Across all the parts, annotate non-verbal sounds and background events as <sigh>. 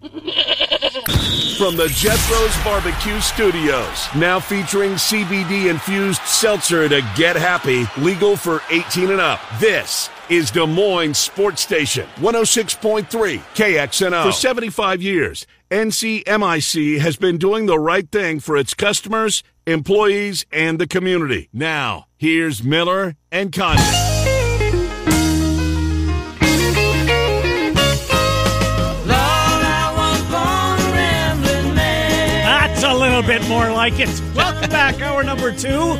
From the Jethro's Barbecue Studios, now featuring CBD infused seltzer to get happy, legal for 18 and up. This is Des Moines Sports Station, 106.3 KXNO. For 75 years, NCMIC has been doing the right thing for its customers, employees, and the community. Now, here's Miller and Condon. More like it. Welcome back, hour number two.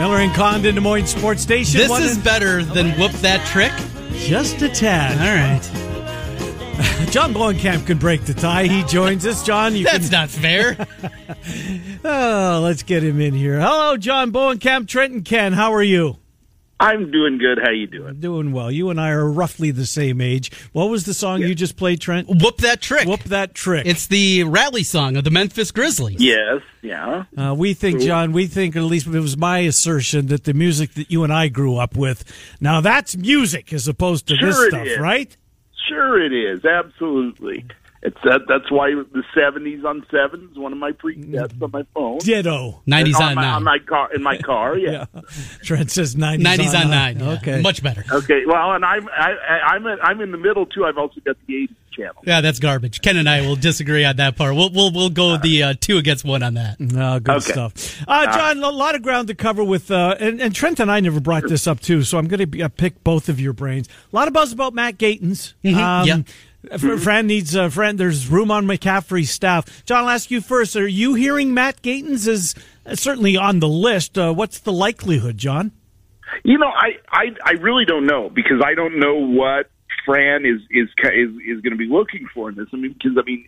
Miller and Condon, Des Moines Sports Station. This is better than whoop that trick. just a tad. All right. <laughs> John Bohnenkamp can break the tie. He joins us. John, you That's can. not fair. <laughs> Oh, let's get him in here. Hello, John Bohnenkamp, Trenton Ken. How are you? I'm doing good. How you doing? Doing well. You and I are roughly the same age. What was the song you just played, Trent? whoop that trick. Whoop that trick. It's the rally song of the Memphis Grizzlies. Yes, yeah. Uh, we think, John, we think, at least it was my assertion, that the music that you and I grew up with, now that's music as opposed to this Sure it stuff, is. right? Sure, it is. Absolutely. It's that. That's why the '70s on seven is one of my presets on my phone. Ditto. 90s on on my, 9. on my car. In my car, <laughs> yeah. Trent says 90s, 90s on 9. yeah. Okay. Much better. Okay. Well, and I'm I, I, I'm in, I'm in the middle too. I've also got the '80s channel. Yeah, that's garbage. Ken and I will disagree on that part. We'll we'll we'll go the uh, two against one on that. No, good Okay. stuff. Uh, John, a lot of ground to cover with, uh, and, and Trent and I never brought this up too, so I'm going to uh, pick both of your brains. A lot of buzz about Matt Gatens. Um, yeah. F- Fran needs a friend. There's room on McCaffery's staff. John, I'll ask you first. Are you hearing Matt Gatens is uh, certainly on the list? Uh, what's the likelihood, John? You know, I, I I really don't know because I don't know what Fran is is is, is going to be looking for in this. I mean, because I mean,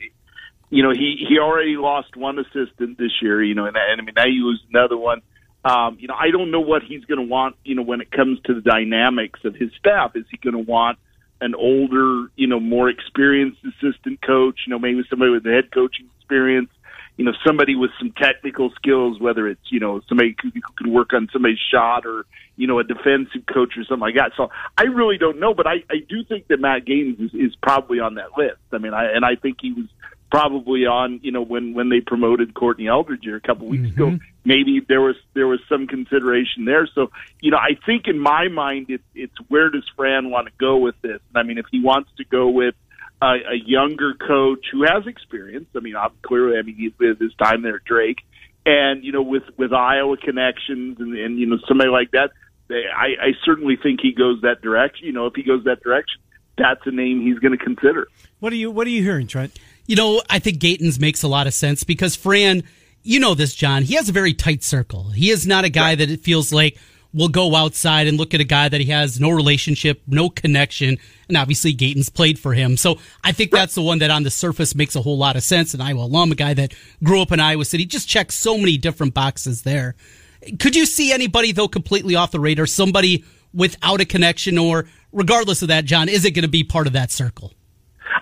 you know, he he already lost one assistant this year. You know, and, and I mean, now you lose another one. Um, you know, I don't know what he's going to want. You know, when it comes to the dynamics of his staff, is he going to want an older, you know, more experienced assistant coach? You know, maybe somebody with the head coaching experience you know somebody with some technical skills, whether it's you know somebody who could work on somebody's shot or you know a defensive coach or something like that. So I really don't know, but I I do think that Matt Gatens is, is probably on that list. I mean, I and I think he was probably on you know when when they promoted Courtney Eldridge here a couple weeks mm-hmm. ago. Maybe there was there was some consideration there. So you know I think in my mind it's it's where does Fran want to go with this? I mean if he wants to go with a, a younger coach who has experience. I mean, I'm clearly, I mean, he- with his time there Drake, and you know, with with Iowa connections, and, and you know, somebody like that. they- I, I certainly think he goes that direction. You know, if he goes that direction, that's a name he's going to consider. What are you What are you hearing, Trent? You know, I think Gatens makes a lot of sense because Fran, you know this, John, he has a very tight circle. He is not a guy that it feels like will go outside and look at a guy that he has no relationship, no connection. And obviously Gatens played for him. So I think that's the one that on the surface makes a whole lot of sense. An Iowa alum, a guy that grew up in Iowa City, just checks so many different boxes there. Could you see anybody though completely off the radar, somebody without a connection or regardless of that, John, is it going to be part of that circle?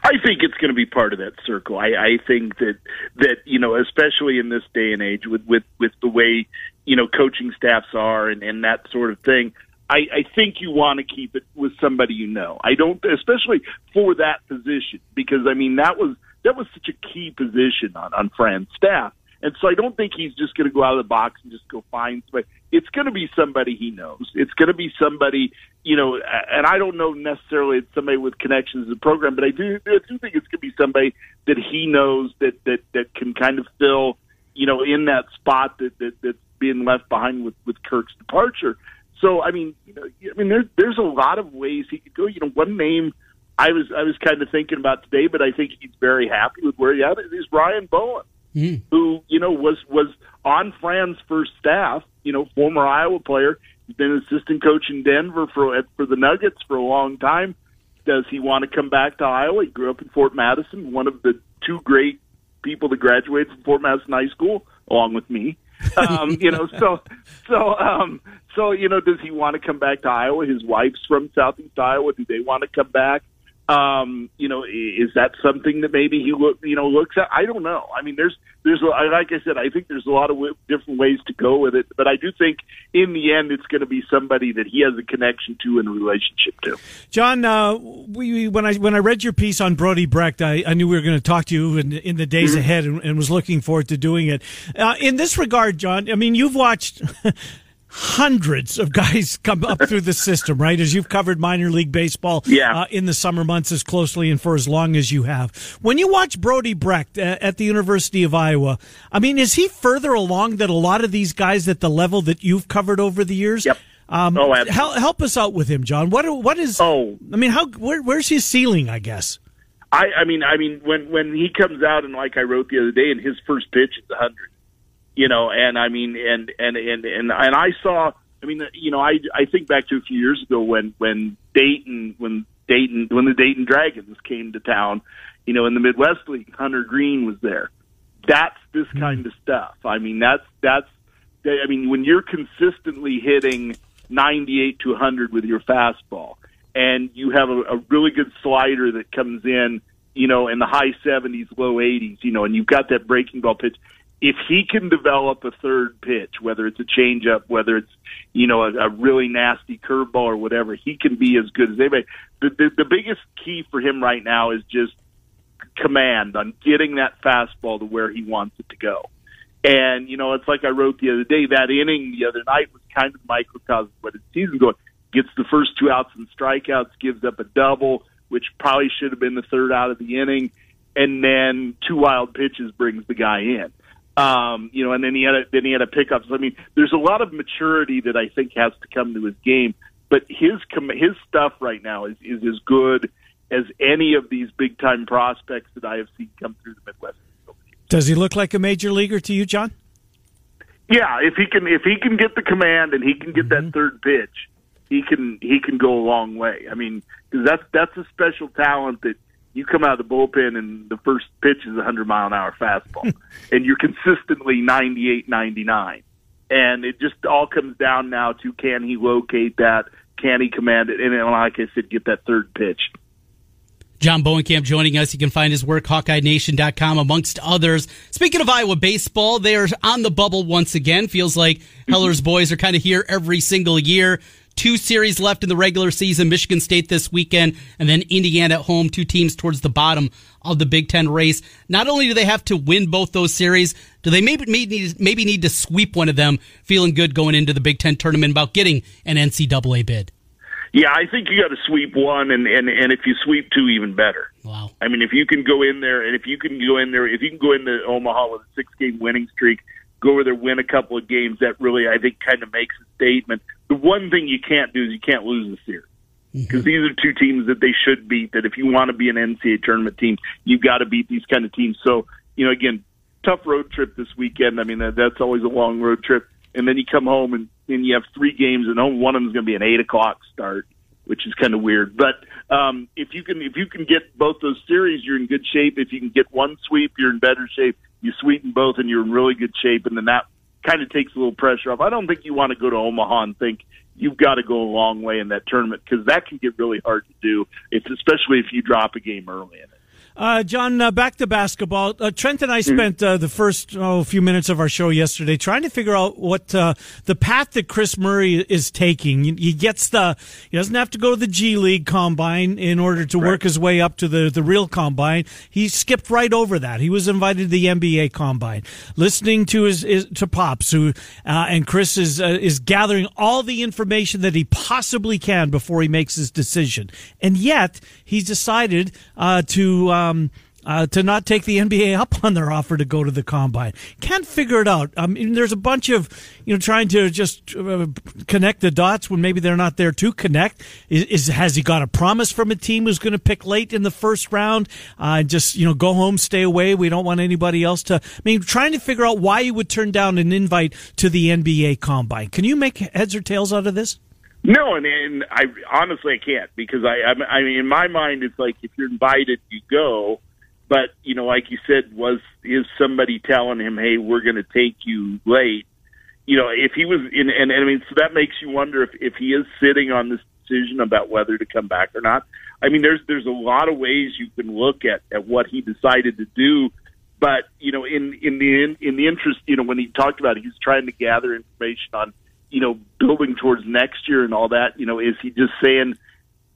I think it's going to be part of that circle. I, I think that that you know, especially in this day and age, with with with the way you know coaching staffs are and and that sort of thing. I, I think you want to keep it with somebody you know. I don't, especially for that position, because I mean that was that was such a key position on on Fran's staff, and so I don't think he's just going to go out of the box and just go find somebody. It's going to be somebody he knows. It's going to be somebody you know, and I don't know necessarily it's somebody with connections to the program, but I do I do think it's going to be somebody that he knows that that that can kind of fill, you know, in that spot that that that's being left behind with with Kirk's departure. So I mean, you know, I mean, there's there's a lot of ways he could go. You know, one name I was I was kind of thinking about today, but I think he's very happy with where he at is Ryan Bowen, hmm. who you know was was on Fran's first staff. You know, former Iowa player. Been assistant coach in Denver for for the Nuggets for a long time. Does he want to come back to Iowa? He grew up in Fort Madison, one of the two great people that graduated from Fort Madison High School, along with me. Um, you know, so so um, so you know, does he want to come back to Iowa? His wife's from Southeast Iowa. Do they want to come back? Um, you know, is that something that maybe he look, you know, looks at? I don't know. I mean, there's, there's, like I said, I think there's a lot of w- different ways to go with it, but I do think in the end it's going to be somebody that he has a connection to and a relationship to. John, uh, we, when I when I read your piece on Brody Brecht, I, I knew we were going to talk to you in, in the days mm-hmm. ahead, and, and, was looking forward to doing it. Uh, in this regard, John, I mean, you've watched. <laughs> hundreds of guys <laughs> come up through the system, right? As you've covered minor league baseball yeah. uh, in the summer months as closely and for as long as you have. When you watch Brody Brecht at the University of Iowa, I mean, is he further along than a lot of these guys at the level that you've covered over the years? Yep. Um, oh, help, help us out with him, John. What what is? Oh, I mean, how where, where's his ceiling? I guess. I, I mean, I mean, when when he comes out and like I wrote the other day, and his first pitch is a hundred you know, and I mean, and and and and and I saw. I mean, you know, I I think back to a few years ago when when Dayton when Dayton when the Dayton Dragons came to town, you know, in the Midwest League, Hunter Greene was there. That's this hmm. kind of stuff. I mean, that's that's. I mean, when you're consistently hitting 98 to 100 with your fastball, and you have a, a really good slider that comes in, you know, in the high 70s, low 80s, you know, and you've got that breaking ball pitch if he can develop a third pitch, whether it's a changeup, whether it's you know a, a really nasty curveball or whatever, he can be as good as anybody. The, the the biggest key for him right now is just command on getting that fastball to where he wants it to go. And you know, it's like I wrote the other day. That inning the other night was kind of microcosm, but his season going gets the first two outs and strikeouts, gives up a double, which probably should have been the third out of the inning, and then two wild pitches brings the guy in. Um, you know, and then he had a, then he had a pickup. So, I mean, there's a lot of maturity that I think has to come to his game. But his his stuff right now is is as good as any of these big time prospects that I have seen come through the Midwest. Does he look like a major leaguer to you, John? Yeah, if he can if he can get the command and he can get mm-hmm. that third pitch, he can he can go a long way. I mean, because that's that's a special talent that you come out of the bullpen and the first pitch is a 100 mile an hour fastball, <laughs> and you're consistently 98, 99. And it just all comes down now to can he locate that? Can he command it? And like I said, get that third pitch. John Bohnenkamp joining us. You can find his work, HawkeyeNation.com, amongst others. Speaking of Iowa baseball, they are on the bubble once again. Feels like <laughs> Heller's boys are kind of here every single year. Two series left in the regular season. Michigan State this weekend, and then Indiana at home. Two teams towards the bottom of the Big Ten race. Not only do they have to win both those series, do they maybe maybe maybe need to sweep one of them, feeling good going into the Big Ten tournament about getting an NCAA bid. Yeah, I think you got to sweep one, and and and if you sweep two, even better. Wow. I mean, if you can go in there, and if you can go in there, if you can go into Omaha with a six game winning streak, go over there, win a couple of games, that really I think kind of makes a statement the one thing you can't do is you can't lose the series because mm-hmm. these are two teams that they should beat. That if you want to be an NCAA tournament team, you've got to beat these kind of teams. So you know, again, tough road trip this weekend. I mean, that, that's always a long road trip, and then you come home and and you have three games, and one of them is going to be an eight o'clock start, which is kind of weird. But um, if you can if you can get both those series, you're in good shape. If you can get one sweep, you're in better shape. You sweeten both, and you're in really good shape, and then that kind of takes a little pressure off. I don't think you want to go to Omaha and think you've got to go a long way in that tournament because that can get really hard to do. It's especially if you drop a game early in it. Uh, John, uh, back to basketball. Uh, Trent and I mm-hmm. spent uh, the first oh, few minutes of our show yesterday trying to figure out what uh, the path that Kris Murray is taking. He gets the he doesn't have to go to the G League combine in order to right. work his way up to the the real combine. He skipped right over that. He was invited to the NBA combine. Listening to his, his to pops who uh, and Kris is is gathering all the information that he possibly can before he makes his decision, and yet he's decided to um, uh, to not take the NBA up on their offer to go to the combine. Can't figure it out. I mean, there's a bunch of you know trying to just uh, connect the dots when maybe they're not there to connect. Is, is has he got a promise from a team who's going to pick late in the first round? Uh, just you know, go home, stay away. We don't want anybody else to. I mean, trying to figure out why you would turn down an invite to the NBA combine. Can you make heads or tails out of this? No, and, and I honestly I can't because I I mean in my mind it's like if you're invited you go, But you know, like you said, was is somebody telling him, "Hey, we're going to take you late"? You know, if he was in, and, and I mean, so that makes you wonder if if he is sitting on this decision about whether to come back or not. I mean, there's there's a lot of ways you can look at at what he decided to do, but you know, in in the in, in the interest, you know, when he talked about it, he's trying to gather information on, you know, building towards next year and all that. You know, is he just saying?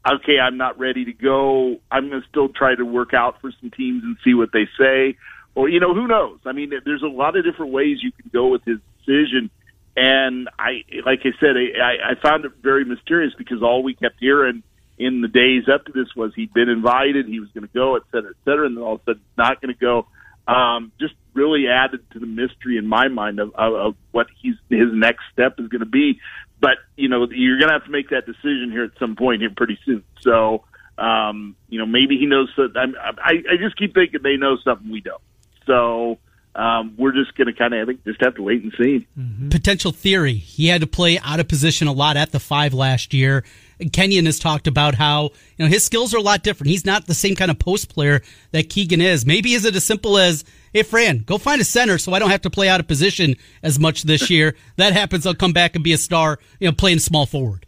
okay, I'm not ready to go. I'm going to still try to work out for some teams and see what they say. Or, you know, who knows? I mean, there's a lot of different ways you can go with his decision. And I, like I said, I, I found it very mysterious because all we kept hearing in the days up to this was he'd been invited, he was going to go, et cetera, et cetera, and then all of a sudden not going to go. Um, just really added to the mystery in my mind of, of, of what he's his next step is going to be but you know you're going to have to make that decision here at some point here pretty soon. So um, you know maybe he knows I I just keep thinking they know something we don't. So um, we're just going to kind of I think just have to wait and see. Mm-hmm. Potential theory: he had to play out of position a lot at the five last year. Kenyon has talked about how you know his skills are a lot different. He's not the same kind of post player that Keegan is. Maybe is it as simple as hey Fran, go find a center so I don't have to play out of position as much this year. that happens, I'll come back and be a star, you know, playing small forward.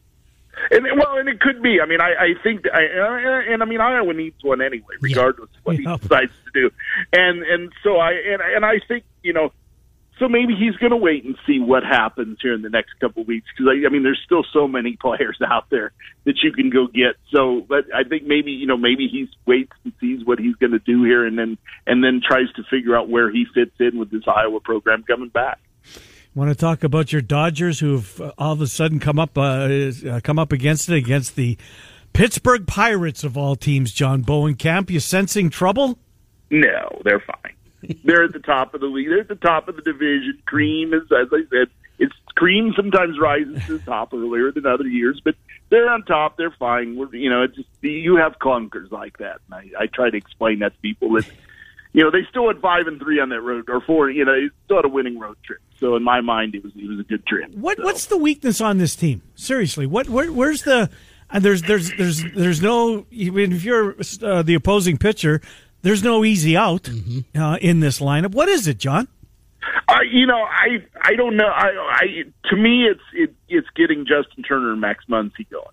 And well, and it could be. I mean, I, I think, I, and I mean, Iowa needs one anyway, regardless yeah. of what he decides to do. And and so I and and I think you know so maybe he's going to wait and see what happens here in the next couple of weeks because I, I mean there's still so many <laughs> players out there that you can go get. So, but I think maybe you know maybe he waits and sees what he's going to do here, and then and then tries to figure out where he fits in with this Iowa program coming back. Want to talk about your Dodgers, who've uh, all of a sudden come up uh, uh, come up against it against the Pittsburgh Pirates of all teams? John Bohnenkamp, you sensing trouble? No, they're fine. <laughs> They're at the top of the league. They're at the top of the division. Cream is, as I said, it's cream sometimes rises to the top earlier than other years, but they're on top. They're fine. We're, you know, it's just you have clunkers like that, and I, I try to explain that to people that, you know, they still had five and three on that road or four. You know, they still had a winning road trip. So in my mind, it was it was a good trip. What so. what's the weakness on this team? Seriously, what where, where's the and there's there's there's there's no even if you're uh, the opposing pitcher, there's no easy out mm-hmm. uh, in this lineup. What is it, John? Uh, you know, I I don't know. I, I to me, it's it, it's getting Justin Turner and Max Muncy going,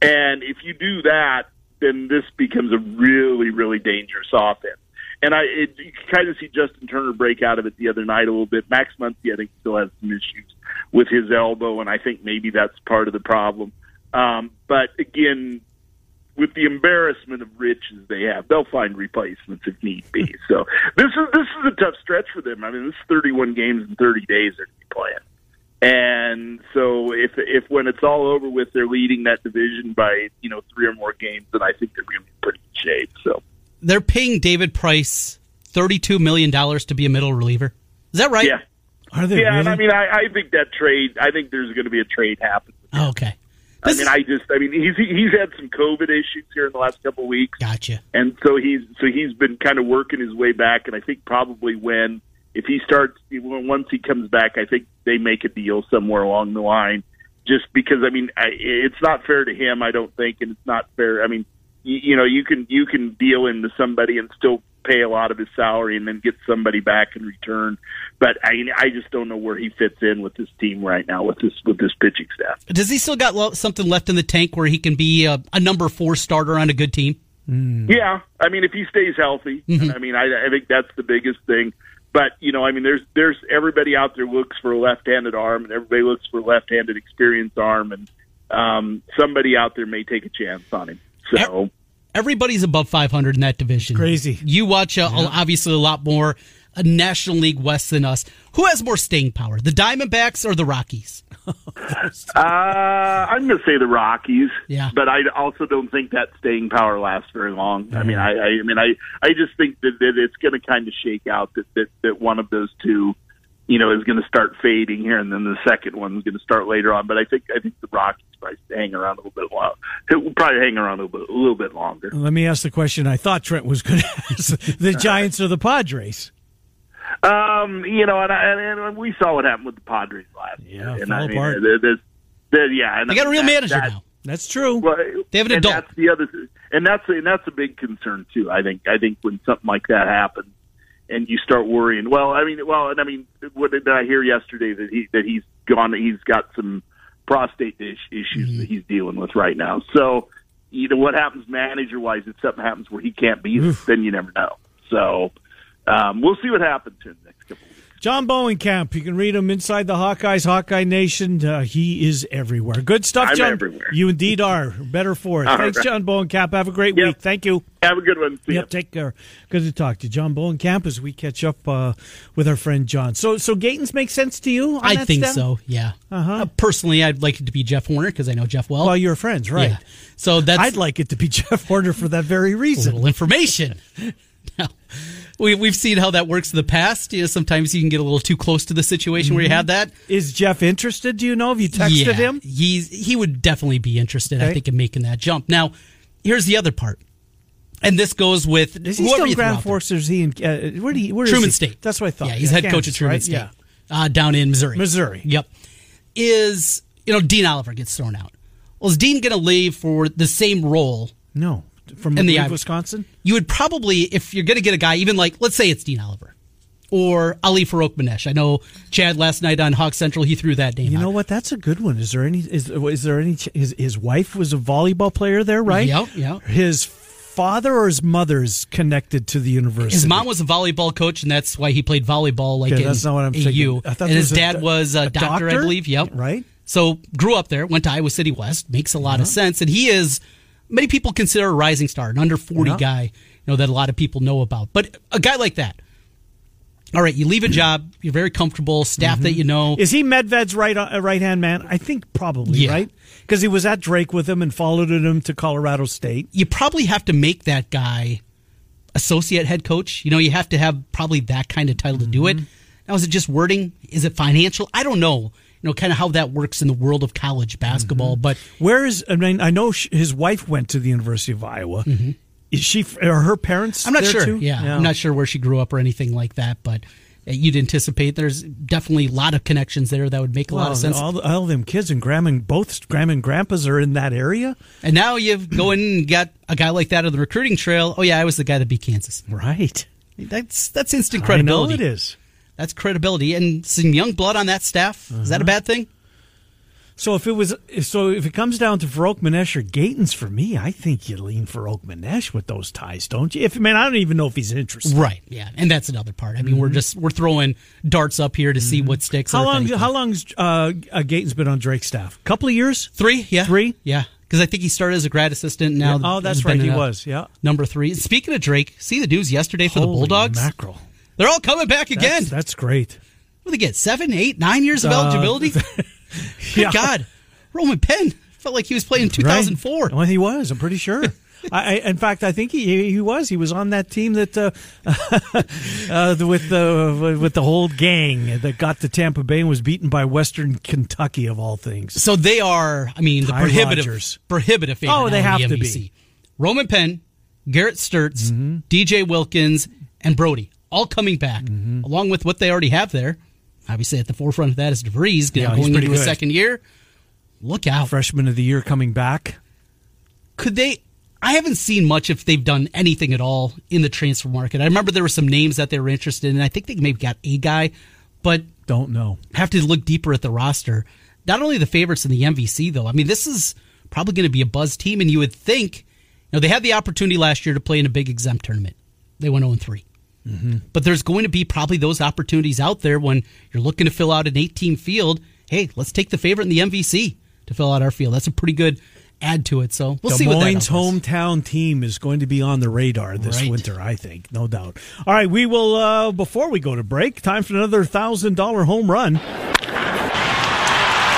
and if you do that, then this becomes a really really dangerous offense. And I it, you kind of see Justin Turner break out of it the other night a little bit. Max Muncy, I think, still has some issues with his elbow, and I think maybe that's part of the problem. Um, but again, with the embarrassment of riches they have, they'll find replacements if need be. <laughs> So this is this is a tough stretch for them. I mean, this is 31 games in 30 days they're to be playing, and so if if when it's all over with, they're leading that division by you know three or more games, then I think they're going to be pretty good shape. So they're paying David Price 32 million dollars to be a middle reliever. Is that right? Yeah. Are they? Yeah, really? and I mean, I, I think that trade. I think there's going to be a trade happen. Oh, okay. I mean, I just, I mean, he's he's had some COVID issues here in the last couple of weeks. Gotcha. And so he's so he's been kind of working his way back, and I think probably when if he starts once he comes back, I think they make a deal somewhere along the line. Just because, I mean, I, it's not fair to him, I don't think, and it's not fair. I mean, you, you know, you can you can deal into somebody and still pay a lot of his salary and then get somebody back in return. But I I just don't know where he fits in with this team right now with this with this pitching staff. Does he still got something left in the tank where he can be a, a number four starter on a good team? Mm. Yeah, I mean if he stays healthy, mm-hmm. I mean I, I think that's the biggest thing. But you know, I mean, there's there's everybody out there looks for a left-handed arm, and everybody looks for a left-handed experienced arm, and um, somebody out there may take a chance on him. So everybody's above 500 in that division. Crazy. You watch uh, yeah. obviously a lot more uh, National League West than us. Who has more staying power, the Diamondbacks or the Rockies? <laughs> uh, I'm going to say the Rockies. Yeah. But I also don't think that staying power lasts very long. Mm-hmm. I mean, I, I, I mean, I, I just think that, that it's going to kind of shake out that, that that one of those two you know, is going to start fading here, and then the second one's going to start later on. But I think I think the Rockies probably hang around a little bit longer. It will probably hang around a little bit, a little bit longer. Let me ask the question I thought Trent was going <laughs> to ask: the Giants or the Padres? Um, you know, and, I, and we saw what happened with the Padres last yeah, year. fell I mean, apart. There's, there's, yeah, and they got a real that, manager that, now. That's true. Well, They have an and adult. That's the other, and that's and that's a big concern too. I think. I think when something like that happens, and you start worrying. Well, I mean, well, and I mean, what did I hear yesterday that he that he's gone? He's got some prostate is- issues Mm-hmm. that he's dealing with right now. So, you know, what happens manager wise? If something happens where he can't be, then you never know. So, um, we'll see what happens in the next couple of weeks. John Bohnenkamp. You can read him inside the Hawkeyes, Hawkeye Nation. Uh, he is everywhere. Good stuff, I'm John. everywhere. You indeed are. Better for it. All Thanks, right. John Bohnenkamp. Have a great Yep. week. Thank you. Have a good one. See ya. Yep, take care. Good to talk to you. John Bohnenkamp as we catch up uh, with our friend John. So, so Gatens make sense to you? on I that think stem? so. Yeah. Uh-huh. Uh, personally, I'd like it to be Jeff Horner because I know Jeff well. Well, you're friends, right? Yeah. So that's I'd like it to be <laughs> Jeff Horner for that very reason. little information. <laughs> now, we, we've seen how that works in the past. You know, sometimes you can get a little too close to the situation where you have that. Is Jeff interested? Do you know? Have you texted yeah, him? He's he would definitely be interested. I think in making that jump. Now, here's the other part, and this goes with Is he still you Grand out. Forks or is he in uh, where do he, where is Truman? State. That's what I thought. Yeah, he's head coach at Truman right? State, Yeah. uh, down in Missouri. Missouri. Yep. Is you know Dean Oliver gets thrown out. Well, is Dean going to leave for the same role? No, from In the I believe Ivy- Wisconsin. You would probably, if you're going to get a guy, even like let's say it's Dean Oliver or Ali Farokhmanesh. I know Chad last night on Hawk Central he threw that name. You out. know what? That's a good one. Is there any? Is, is there any? His, his wife was a volleyball player there, right? Yep, yep. His father or his mother's connected to the university. His mom was a volleyball coach, and that's why he played volleyball. Like Okay, in that's not what I'm AU. thinking. I thought and his a dad do- was a, a doctor, I believe. Yep, Right. So grew up there, went to Iowa City West. Makes a lot of uh-huh. sense, and he is many people consider a rising star, an under forty Yeah. guy. You know that a lot of people know about, but a guy like that. All right, you leave a mm-hmm. job, you're very comfortable, staff that mm-hmm. you know. Is he Medved's right uh, right hand man? I think probably Yeah. right because he was at Drake with him and followed him to Colorado State. you probably have to make that guy associate head coach. You know, you have to have probably that kind of title to do it. Mm-hmm. Now, is it just wording? Is it financial? I don't know. You know, kind of how that works in the world of college basketball. But Where is? I mean, I know his wife went to the University of Iowa. Is she? Are her parents? Mm-hmm. I'm not sure. too? Yeah, I'm not sure where she grew up or anything like that. But uh, you'd anticipate there's definitely a lot of connections there that would make a lot of sense. all, all them kids and grandma, and both grandma and grandpas are in that area, And now you go in and got a guy like that on the recruiting trail. Oh yeah, I was the guy that beat Kansas. right? That's that's instant credibility. I know it is. That's credibility and some young blood on that staff. Is Uh-huh. that a bad thing? So if it was, so if it comes down to Farokhmanesh or Gatens for me, I think you lean for Oak Manesh with those ties, don't you? If man, I don't even know if he's interested. Right. Yeah, and that's another part. I mean, we're just we're throwing darts up here to see what sticks. Mm-hmm. How long? How long's uh, uh, Gatens been on Drake's staff? A couple of years. Three. Yeah. Three? Yeah. Because I think he started as a grad assistant. Now. oh, that's right. He was. Yeah. number three. Speaking of Drake, see the news yesterday for the Bulldogs. Mackerel. They're all coming back again. That's, that's great. what do they get? Seven, eight, nine years of Uh, eligibility. <laughs> Good yeah. God, Roman Penn felt like he was playing in 2004. Right. Well, he was. I'm pretty sure. <laughs> I, in fact, I think he he was. He was on that team that uh, <laughs> uh, with the with the whole gang that got to Tampa Bay and was beaten by Western Kentucky of all things. So they are, I mean, the Ty prohibitive, Rodgers. prohibitive. Oh, they have the to be. Roman Penn, Garrett Sturtz, Mm-hmm. DJ Wilkins, and Brody all coming back, Mm-hmm. along with what they already have there. Obviously, at the forefront of that is DeVries Yeah, going into his good. second year. Look out! Freshman of the year coming back. Could they? I haven't seen much if they've done anything at all in the transfer market. I remember there were some names that they were interested in. I think they maybe got a guy, but Don't know. have to look deeper at the roster. Not only the favorites in the MVC, though. I mean, this is probably going to be a buzz team, and you would think, you know, they had the opportunity last year to play in a big exempt tournament. They went 0 3. Mm-hmm. But there's going to be probably those opportunities out there when you're looking to fill out an eight team field. Hey, let's take the favorite in the MVC to fill out our field. That's a pretty good add to it. So we'll Des see what that Moines' hometown team is going to be on the radar this Right. winter, I think, no doubt. All right, we will. Uh, before we go to break, time for another thousand dollar home run.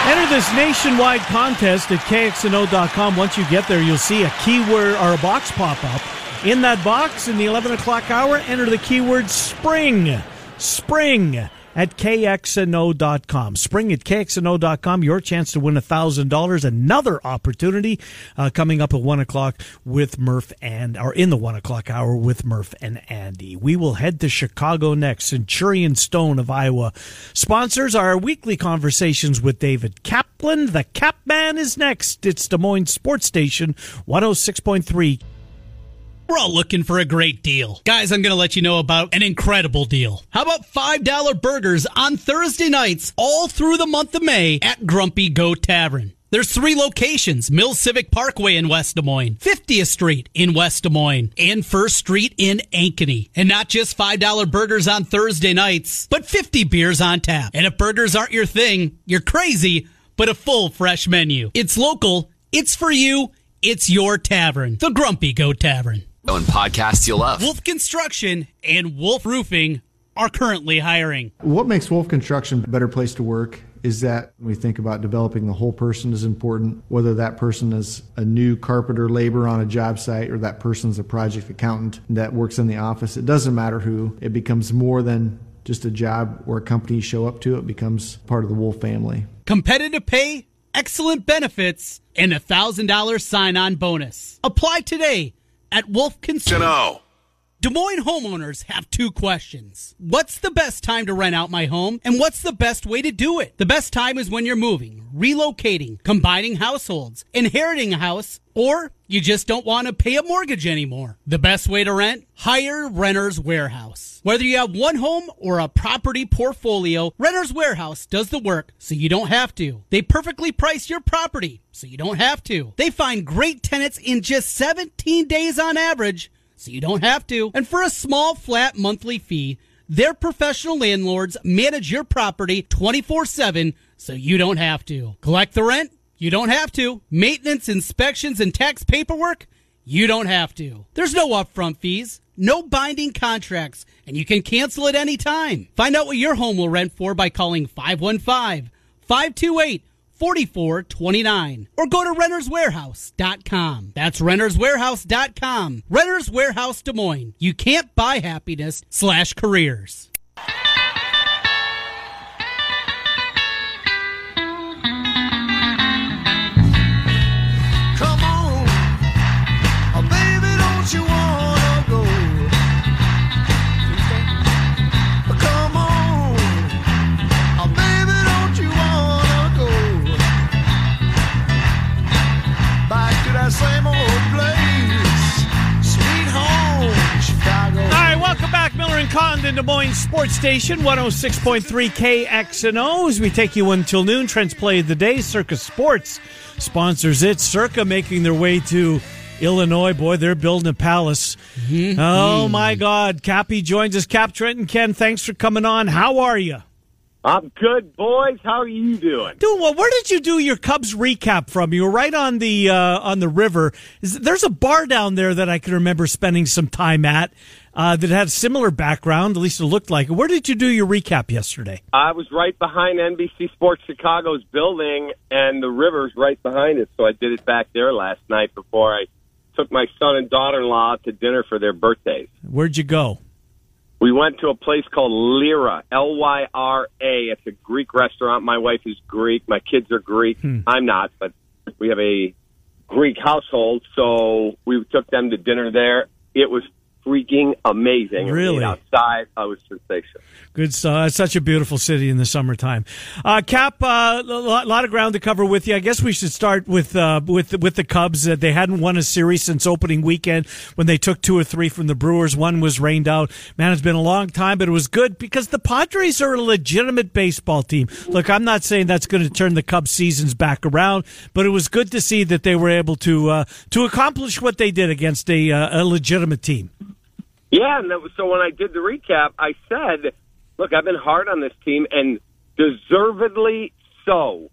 Enter this nationwide contest at kxno.com. Once you get there, you'll see a keyword or a box pop up. In that box, in the 11 o'clock hour, enter the keyword spring. Spring. at kxno.com. Spring at kxno.com, your chance to win $1,000. Another opportunity uh, coming up at 1 o'clock with Murph and, or in the 1 o'clock hour with Murph and Andy. We will head to Chicago next. Centurion Stone of Iowa sponsors our weekly conversations with David Kaplan. The Cap Man is next. It's Des Moines Sports Station 106.3. We're all looking for a great deal. Guys, I'm going to let you know about an incredible deal. How about $5 burgers on Thursday nights all through the month of May at Grumpy Goat Tavern? There's three locations Mill Civic Parkway in West Des Moines, 50th Street in West Des Moines, and First Street in Ankeny. And not just $5 burgers on Thursday nights, but 50 beers on tap. And if burgers aren't your thing, you're crazy, but a full fresh menu. It's local, it's for you, it's your tavern, the Grumpy Goat Tavern. And podcasts you love. Wolf Construction and Wolf Roofing are currently hiring. What makes Wolf Construction a better place to work is that we think about developing the whole person is important, whether that person is a new carpenter labor on a job site or that person's a project accountant that works in the office. It doesn't matter who. It becomes more than just a job or a company you show up to. It becomes part of the Wolf family. Competitive pay, excellent benefits, and a $1,000 sign on bonus. Apply today at Wolf Construction. Des Moines homeowners have two questions. What's the best time to rent out my home? And what's the best way to do it? The best time is when you're moving, relocating, combining households, inheriting a house, or you just don't want to pay a mortgage anymore. The best way to rent? Hire Renter's Warehouse. Whether you have one home or a property portfolio, Renter's Warehouse does the work so you don't have to. They perfectly price your property so you don't have to. They find great tenants in just 17 days on average so you don't have to. And for a small flat monthly fee, their professional landlords manage your property 24 7 so you don't have to. Collect the rent? You don't have to. Maintenance, inspections, and tax paperwork? You don't have to. There's no upfront fees, no binding contracts, and you can cancel at any time. Find out what your home will rent for by calling 515 528 4429 or go to renterswarehouse.com. That's renterswarehouse.com. Renters Warehouse Des Moines. You can't buy happiness slash careers. Condon, Des Moines Sports Station, 106.3 KXNO. As we take you until noon, Trent's Play of the Day, Circa Sports sponsors it. Circa making their way to Illinois. Boy, they're building a palace. Oh, my God. Cappy joins us. Cap, Trent, and Ken, thanks for coming on. How are you? I'm good, boys. How are you doing? Doing well. Where did you do your Cubs recap from? You were right on the uh, on the river. Is, there's a bar down there that I can remember spending some time at uh, that had a similar background. At least it looked like. Where did you do your recap yesterday? I was right behind NBC Sports Chicago's building, and the river's right behind it. So I did it back there last night before I took my son and daughter-in-law to dinner for their birthdays. Where'd you go? We went to a place called Lyra, L Y R A. It's a Greek restaurant. My wife is Greek. My kids are Greek. I'm not, but we have a Greek household, so we took them to dinner there. It was freaking amazing. Really? Outside, I was sensational. Good stuff. It's such a beautiful city in the summertime. Uh, Cap, a uh, lot, lot of ground to cover with you. I guess we should start with uh, with with the Cubs. Uh, they hadn't won a series since opening weekend when they took two or three from the Brewers. One was rained out. Man, it's been a long time, but it was good because the Padres are a legitimate baseball team. Look, I'm not saying that's going to turn the Cubs seasons back around, but it was good to see that they were able to uh, to accomplish what they did against a, uh, a legitimate team. Yeah, and that was, so when I did the recap, I said, "Look, I've been hard on this team, and deservedly so."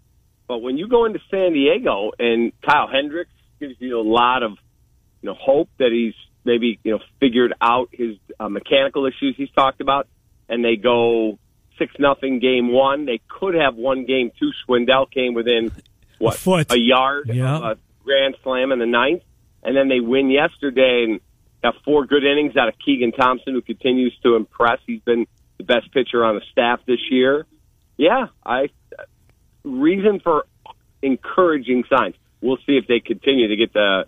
But when you go into San Diego and Kyle Hendricks gives you a lot of, you know, hope that he's maybe you know figured out his uh, mechanical issues he's talked about, and they go six nothing game one. They could have won game two. Schwindel came within what foot. a yard Yeah. of a grand slam in the ninth, and then they win yesterday and have four good innings out of Keegan Thompson, who continues to impress. He's been the best pitcher on the staff this year. Yeah, I reason for encouraging signs. We'll see if they continue to get the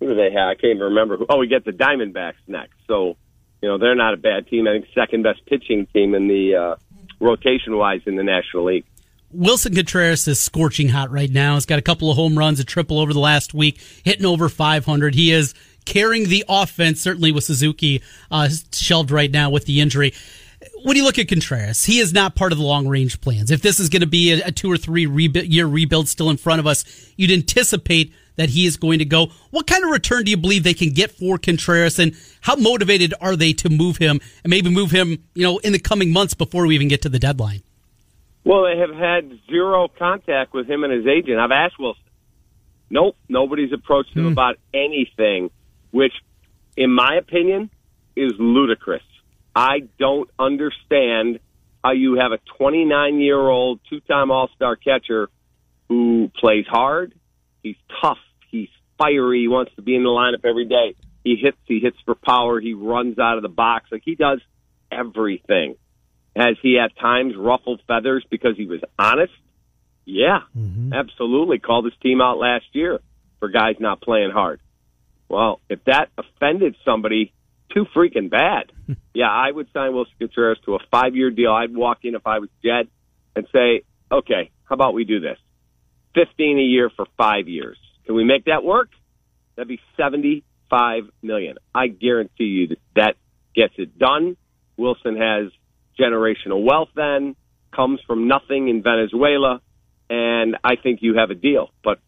who do they have? I can't even remember. Who, oh, we get the Diamondbacks next. So, you know, they're not a bad team. I think second best pitching team in the uh, rotation wise in the National League. Willson Contreras is scorching hot right now. He's got a couple of home runs, a triple over the last week, hitting over 500. He is carrying the offense, certainly with Suzuki uh, shelved right now with the injury. When you look at Contreras, he is not part of the long range plans. If this is going to be a, a two or three rebu- year rebuild still in front of us, you'd anticipate that he is going to go. What kind of return do you believe they can get for Contreras, and how motivated are they to move him and maybe move him, you know, in the coming months before we even get to the deadline? Well, they have had zero contact with him and his agent. I've asked Willson. Nope, nobody's approached him about anything, which, in my opinion, is ludicrous. I don't understand how you have a 29 year old two time All Star catcher who plays hard. He's tough. He's fiery. He wants to be in the lineup every day. He hits. He hits for power. He runs out of the box. Like he does everything. Has he at times ruffled feathers because he was honest? Yeah, mm-hmm. absolutely. Called his team out last year for guys not playing hard. Well, if that offended somebody, too freaking bad. <laughs> yeah, I would sign Willson Contreras to a five year deal. I'd walk in if I was Jed and say, okay, how about we do this? 15 a year for five years. Can we make that work? That'd be 75 million. I guarantee you that that gets it done. Willson has generational wealth then, comes from nothing in Venezuela, and I think you have a deal. But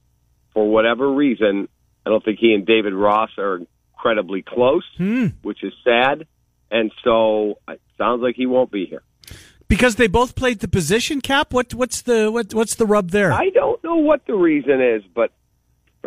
for whatever reason, I don't think he and David Ross are incredibly close, hmm. which is sad. And so it sounds like he won't be here. Because they both played the position, Cap. What what's the what what's the rub there? I don't know what the reason is, but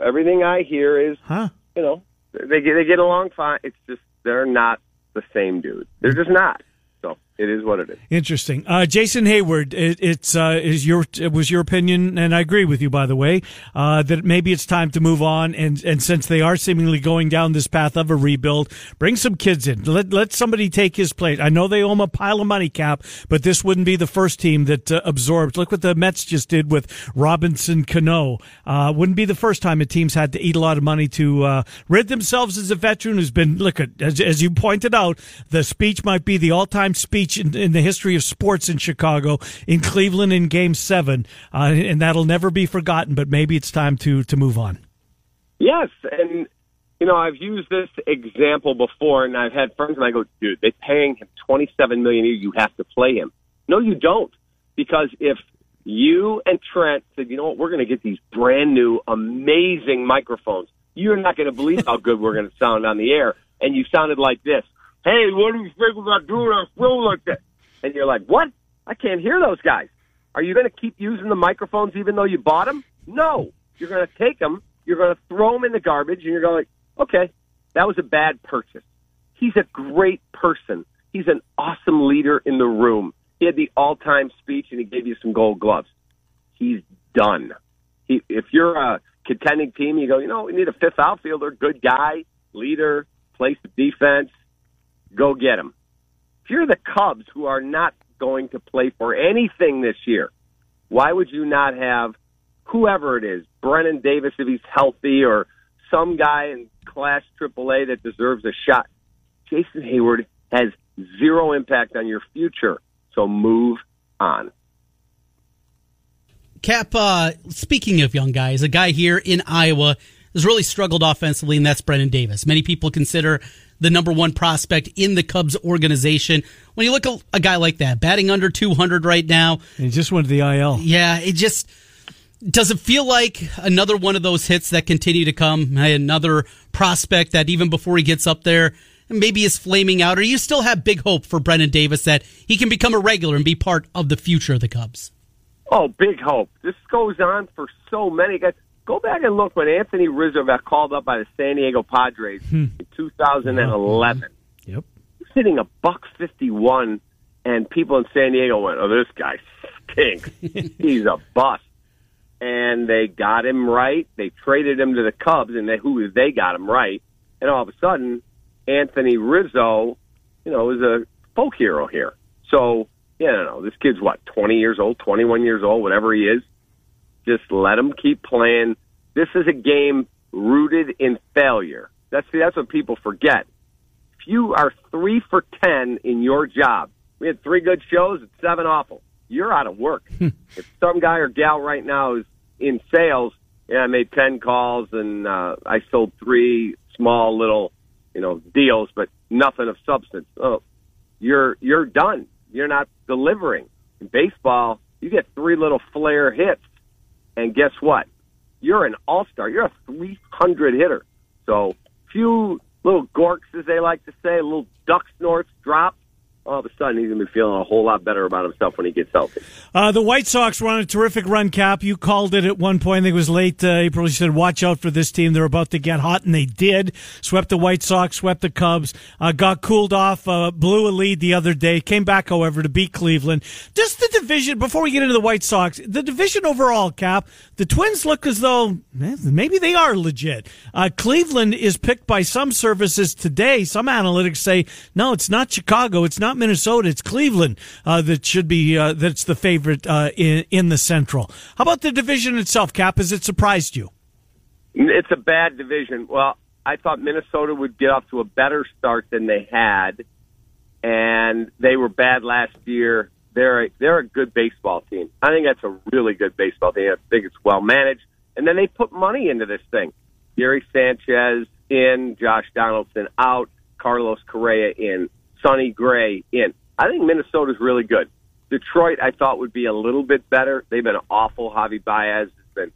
everything I hear is, huh? you know, they get they get along fine. It's just they're not the same dude. They're just not. So it is what it is. Interesting. Uh, Jason Heyward, it, it's uh, is your it was your opinion, and I agree with you, by the way, uh, that maybe it's time to move on. And and since they are seemingly going down this path of a rebuild, bring some kids in. Let let somebody take his place. I know they owe him a pile of money, Cap, but this wouldn't be the first team that uh, absorbed. Look what the Mets just did with Robinson Cano. Uh, wouldn't be the first time a team's had to eat a lot of money to uh, rid themselves as a veteran who's been look at as, as you pointed out, the speech might be the all time speech in, in the history of sports in Chicago, in Cleveland in Game Seven, uh, and that'll never be forgotten. But maybe it's time to to move on. Yes, and you know I've used this example before, and I've had friends, and I go, dude, they're paying him twenty seven million a year. You have to play him. No, you don't, because if you and Trent said, you know what, we're going to get these brand new, amazing microphones. You're not going to believe how <laughs> good we're going to sound on the air, and you sounded like this. Hey, what do you think about doing a show like that? And you're like, what? I can't hear those guys. Are you going to keep using the microphones even though you bought them? No. You're going to take them, you're going to throw them in the garbage, and you're going, okay, that was a bad purchase. He's a great person. He's an awesome leader in the room. He had the all-time speech, and he gave you some gold gloves. He's done. He, if you're a contending team, you go, you know, we need a fifth outfielder, good guy, leader, plays the defense. Go get him. If you're the Cubs, who are not going to play for anything this year, why would you not have whoever it is, Brennan Davis if he's healthy, or some guy in Class AAA that deserves a shot? Jason Heyward has zero impact on your future, so move on. Cap, uh, speaking of young guys, a guy here in Iowa has really struggled offensively, and that's Brennan Davis. Many people consider the number one prospect in the Cubs organization. When you look at a guy like that, batting under 200 right now, And he just went to the IL. yeah, it just does it feel like another one of those hits that continue to come? Another prospect that even before he gets up there, maybe is flaming out. Or you still have big hope for Brennan Davis that he can become a regular and be part of the future of the Cubs? Oh, big hope. This goes on for so many guys. Go back and look when Anthony Rizzo got called up by the San Diego Padres hmm. in 2011. Yep. He's hitting a buck 51, and people in San Diego went, oh, this guy stinks. <laughs> He's a bust. And they got him right. They traded him to the Cubs, and they, who they got him right. And all of a sudden, Anthony Rizzo, you know, is a folk hero here. So, yeah, no, no, this kid's what, 20 years old, 21 years old, whatever he is. Just let them keep playing. This is a game rooted in failure. That's that's what people forget. If you are three for ten in your job, we had three good shows and seven awful. You're out of work. if some guy or gal right now is in sales, yeah, I made ten calls and uh, I sold three small little, you know, deals, but nothing of substance. Oh, you're you're done. You're not delivering. In baseball, you get three little flare hits, and guess what? You're an all star. You're a 300 hitter. So few little gorks, as they like to say, little duck snorts drop all of a sudden he's going to be feeling a whole lot better about himself when he gets healthy. Uh, the White Sox were on a terrific run, Cap. You called it at one point. I think it was late uh, April. You said, watch out for this team. They're about to get hot, and they did. Swept the White Sox, swept the Cubs, uh, got cooled off, uh, blew a lead the other day, came back, however, to beat Cleveland. Just the division, before we get into the White Sox, the division overall, Cap, the Twins look as though eh, maybe they are legit. Uh, Cleveland is picked by some services today. Some analytics say, no, it's not Chicago. It's not Minnesota. It's Cleveland uh, that should be uh, that's the favorite uh, in in the Central. How about the division itself, Cap? Has it surprised you? It's a bad division. Well, I thought Minnesota would get off to a better start than they had, and they were bad last year. They're a, they're a good baseball team. I think that's a really good baseball team. I think it's well managed, and then they put money into this thing. Gary Sanchez in, Josh Donaldson out, Carlos Correa in, Sonny Gray in. I think Minnesota's really good. Detroit, I thought would be a little bit better. They've been awful. Javi Baez has been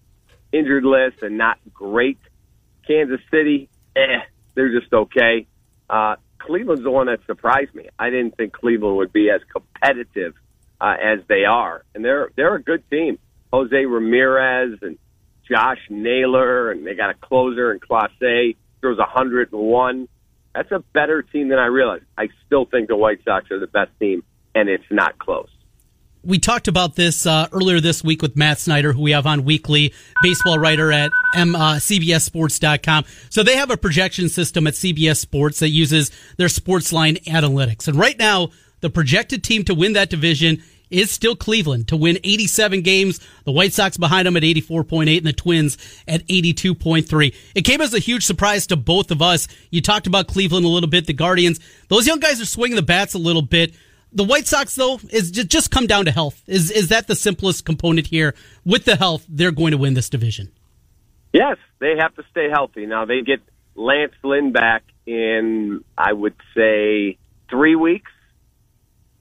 injured list and not great. Kansas City, eh, they're just okay. Uh, Cleveland's the one that surprised me. I didn't think Cleveland would be as competitive uh, as they are, and they're they're a good team. Jose Ramirez and Josh Naylor, and they got a closer in Clase throws 101. That's a better team than I realized. I still think the White Sox are the best team, and it's not close. We talked about this uh, earlier this week with Matt Snyder, who we have on weekly, baseball writer at M, uh, CBSSports.com. So they have a projection system at CBS Sports that uses their sports line analytics. And right now, the projected team to win that division is still Cleveland to win 87 games. The White Sox behind them at 84.8 and the Twins at 82.3. It came as a huge surprise to both of us. You talked about Cleveland a little bit, the Guardians. Those young guys are swinging the bats a little bit. The White Sox, though, is just come down to health. Is is that the simplest component here? With the health, they're going to win this division. Yes, they have to stay healthy. Now they get Lance Lynn back in, I would say, three weeks.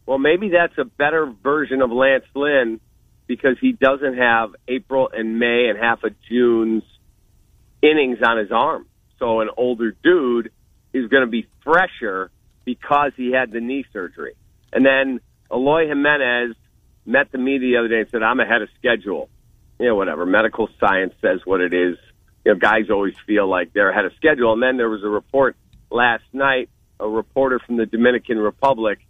Well, maybe that's a better version of Lance Lynn because he doesn't have April and May and half of June's innings on his arm. So an older dude is going to be fresher because he had the knee surgery. And then Eloy Jimenez met the media the other day and said, I'm ahead of schedule. You know, whatever. Medical science says what it is. You know, guys always feel like they're ahead of schedule. And then there was a report last night, a reporter from the Dominican Republic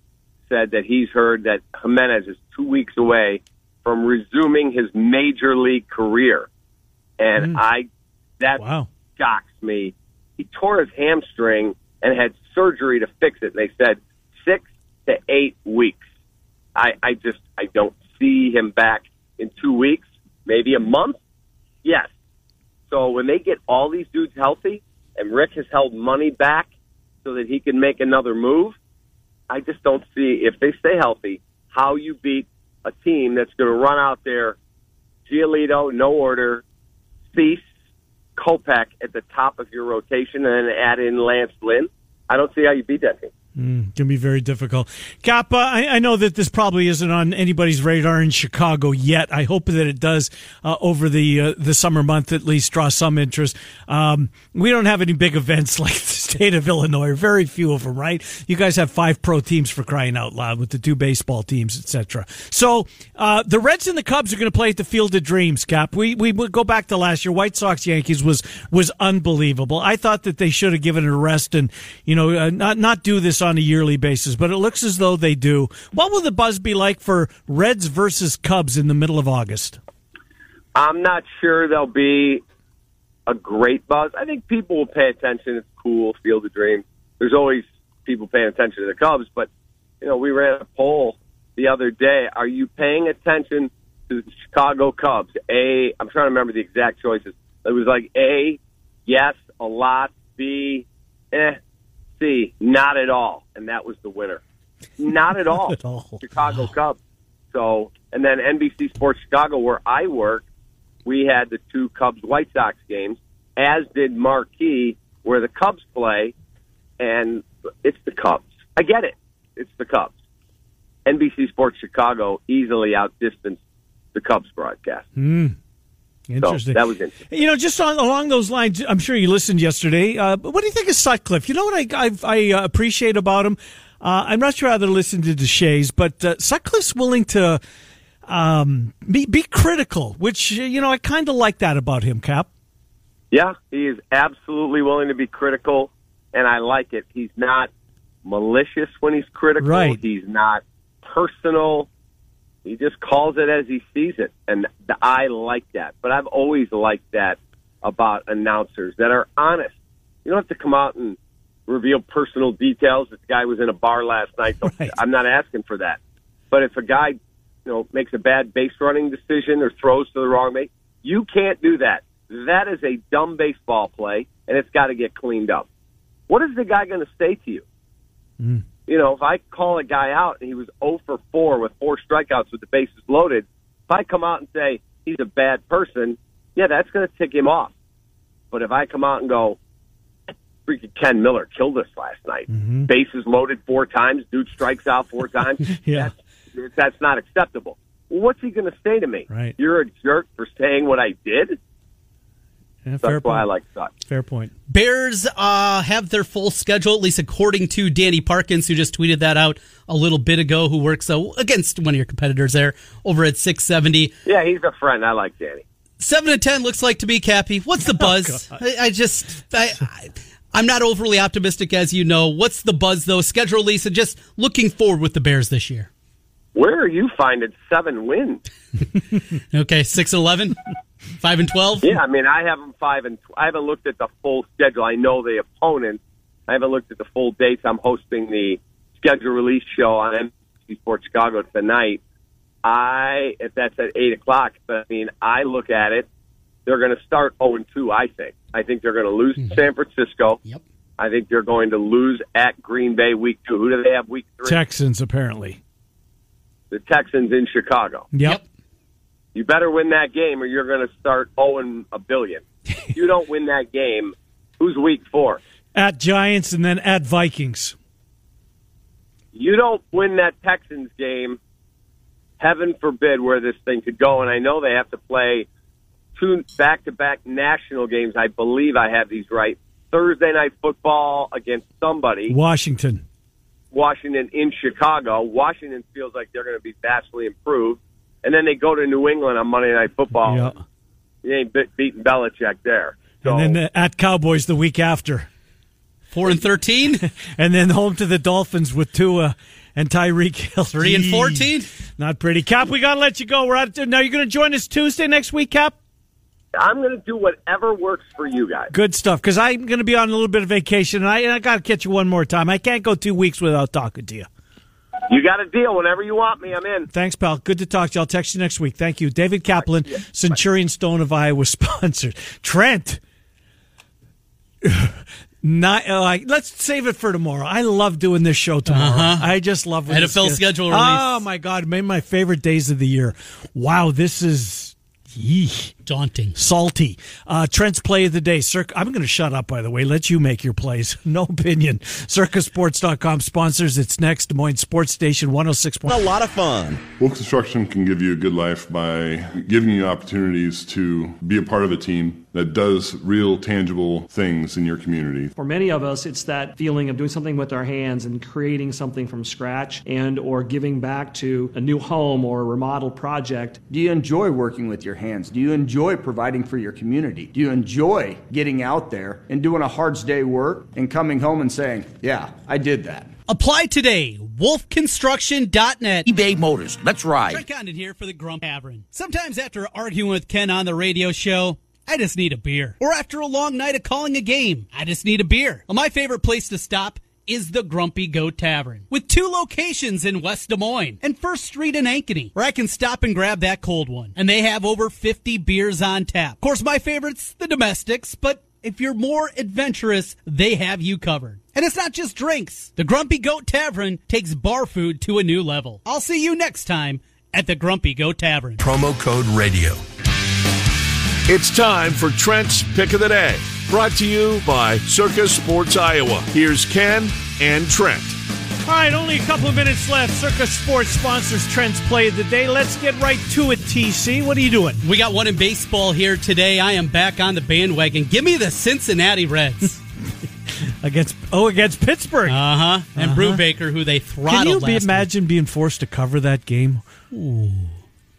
said that he's heard that Jimenez is two weeks away from resuming his major league career. And Mm. I, that Wow. shocks me. He tore his hamstring and had surgery to fix it. They said six to eight weeks. I, I just, I don't see him back in two weeks, maybe a month. Yes. So when they get all these dudes healthy and Rick has held money back so that he can make another move, I just don't see if they stay healthy how you beat a team that's going to run out there, Giolito, no order, Cease, Kopech at the top of your rotation, and then add in Lance Lynn. I don't see how you beat that team. Mm, can be very difficult. Kappa, I, I know that this probably isn't on anybody's radar in Chicago yet. I hope that it does uh, over the uh, the summer month at least draw some interest. Um, we don't have any big events <laughs> like the state of Illinois, very few of them, right? You guys have five pro teams for crying out loud with the two baseball teams, etc. So uh, the Reds and the Cubs are going to play at the Field of Dreams. Cap, we we go back to last year. White Sox Yankees was was unbelievable. I thought that they should have given it a rest and you know uh, not not do this on a yearly basis, but it looks as though they do. What will the buzz be like for Reds versus Cubs in the middle of August? I'm not sure there'll be a great buzz. I think people will pay attention. It's cool, Field of Dreams. There's always people paying attention to the Cubs, but you know, we ran a poll the other day. Are you paying attention to the Chicago Cubs? A, I'm trying to remember the exact choices. It was like A, yes, a lot. B, eh. C, not at all. And that was the winner. Not at <laughs> all. at all. Chicago Cubs. So, and then NBC Sports Chicago, where I work, we had the two Cubs White Sox games, as did Marquee, where the Cubs play, and it's the Cubs. I get it. It's the Cubs. NBC Sports Chicago easily outdistanced the Cubs broadcast. Hmm. Interesting. So that was interesting. You know, just on, along those lines, I'm sure you listened yesterday. Uh, but what do you think of Sutcliffe? You know what I I, I uh, appreciate about him? Uh, I'm not sure how to listen to Deshaies, but uh, Sutcliffe's willing to um, be be critical, which you know I kind of like that about him. Cap. Yeah, he is absolutely willing to be critical, and I like it. He's not malicious when he's critical. Right. He's not personal. He just calls it as he sees it, and I like that. But I've always liked that about announcers that are honest. You don't have to come out and reveal personal details. This guy was in a bar last night. So Right. I'm not asking for that. But if a guy, you know, makes a bad base running decision or throws to the wrong base, you can't do that. That is a dumb baseball play, and it's got to get cleaned up. What is the guy going to say to you? Hmm. You know, if I call a guy out and he was 0 for 4 with four strikeouts with the bases loaded, if I come out and say he's a bad person, yeah, that's going to tick him off. But if I come out and go, freaking Ken Miller killed us last night, mm-hmm. bases loaded four times, dude strikes out four <laughs> times, Yeah. that's, that's not acceptable. Well, what's he going to say to me? Right. You're a jerk for saying what I did? Yeah, That's fair why I point. like Sutton. Fair point. Bears uh, have their full schedule, at least according to Danny Parkins, who just tweeted that out a little bit ago, who works uh, against one of your competitors there over at 670. Yeah, he's a friend. I like Danny. 7 to 10 looks like to be Cappy. What's the <laughs> buzz? I, I just, I, I, I'm not overly optimistic, as you know. What's the buzz, though? Schedule release and just looking forward with the Bears this year. Where are you finding seven wins? <laughs> Okay, 6 and 11, 5 and 12. Yeah, I mean, I have them five and tw- I haven't looked at the full schedule. I know the opponents. I haven't looked at the full dates. I'm hosting the schedule release show on NBC Sports Chicago tonight. I if that's at eight o'clock, but I mean, I look at it. They're going to start zero and two. I think. I think they're going to lose to mm-hmm. San Francisco. Yep. I think they're going to lose at Green Bay week two. Who do they have week three? Texans apparently. The Texans in Chicago. Yep. You better win that game or you're going to start owing a billion. If <laughs> you don't win that game, who's week four? At Giants and then at Vikings. You don't win that Texans game, heaven forbid where this thing could go. And I know they have to play two back to back national games. I believe I have these right. Thursday night football against somebody, Washington. Washington in Chicago. Washington feels like they're going to be vastly improved. And then they go to New England on Monday Night Football. Yeah. You ain't be- beating Belichick there. So, And then the, at Cowboys the week after. 4 and 13, <laughs> And then home to the Dolphins with Tua and Tyreek Hill. 3 and 14. Not pretty. Cap, we got to let you go. We're out. Now you're going to join us Tuesday next week, Cap? I'm going to do whatever works for you guys. Good stuff. Because I'm going to be on a little bit of vacation, and I, and I got to catch you one more time. I can't go two weeks without talking to you. You got a deal. Whenever you want me, I'm in. Thanks, pal. Good to talk to you. I'll text you next week. Thank you. David Kaplan, Centurion Stone of Iowa, <laughs> sponsored. Trent. <laughs> Not, uh, like, let's save it for tomorrow. I love doing this show tomorrow. Uh-huh. I just love when this NFL gets- schedule release. Oh my god, maybe my favorite days of the year. Wow, this is yee, Daunting. salty. Uh, Trent's play of the day. Circa, I'm going to shut up. By the way, let you make your plays. <laughs> No opinion. Circasports.com sponsors. It's next Des Moines Sports Station 106. A lot of fun. Wolf Construction can give you a good life by giving you opportunities to be a part of a team that does real, tangible things in your community. For many of us, it's that feeling of doing something with our hands and creating something from scratch and or giving back to a new home or a remodel project. Do you enjoy working with your hands? Do you enjoy providing for your community? Do you enjoy getting out there and doing a hard day work and coming home and saying, "Yeah, I did that." Apply today. Wolfconstruction.net. eBay Motors. Let's ride. Trent Condon here for the Grump Tavern. Sometimes after arguing with Ken on the radio show, I just need a beer. Or after a long night of calling a game, I just need a beer. Well, my favorite place to stop is the Grumpy Goat Tavern with two locations in West Des Moines and First Street in Ankeny, where I can stop and grab that cold one. And they have over 50 beers on tap. Of course, my favorite's the domestics, but if you're more adventurous, they have you covered. And it's not just drinks. The Grumpy Goat Tavern takes bar food to a new level. I'll see you next time at the Grumpy Goat Tavern. Promo code radio. It's time for Trent's Pick of the Day, brought to you by Circa Sports Iowa. Here's Ken and Trent. All right, only a couple of minutes left. Circa Sports sponsors Trent's Play of the Day. Let's get right to it, TC. What are you doing? We got one in baseball here today. I am back on the bandwagon. Give me the Cincinnati Reds. <laughs> against oh against Pittsburgh. Uh huh. And Uh-huh. Brubaker, who they throttled. Can you be, last imagine being forced to cover that game? Ooh.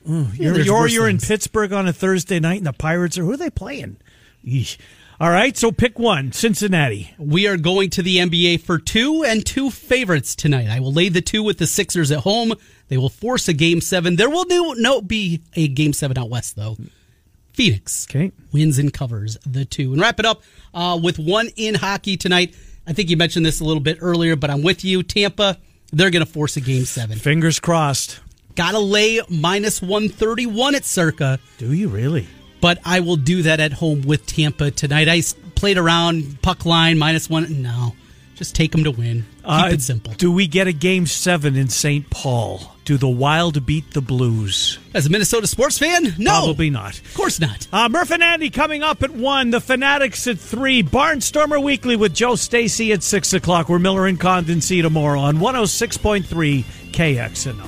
Ooh, you're there's you're, you're in. Pittsburgh on a Thursday night, and the Pirates are who are they playing? Yeesh. All right, so pick one. Cincinnati. We are going to the NBA for two and two favorites tonight. I will lay the two with the Sixers at home. They will force a game seven. There will no, no be a game seven out west though. Phoenix okay. wins and covers the two. And wrap it up uh, with one in hockey tonight. I think you mentioned this a little bit earlier, but I'm with you. Tampa, they're going to force a game seven. Fingers crossed. Gotta lay minus 131 at circa. Do you really? But I will do that at home with Tampa tonight. I played around puck line minus one. No, just take them to win. Keep Uh, it simple. Do we get a game seven in St. Paul? Do the Wild beat the Blues? As a Minnesota sports fan, no. Probably not. Of course not. Uh, Murph and Andy coming up at 1. The Fanatics at 3. Barnstormer Weekly with Joe Stacy at 6 o'clock. We're Miller and Condon see tomorrow on 106.3 KXNO.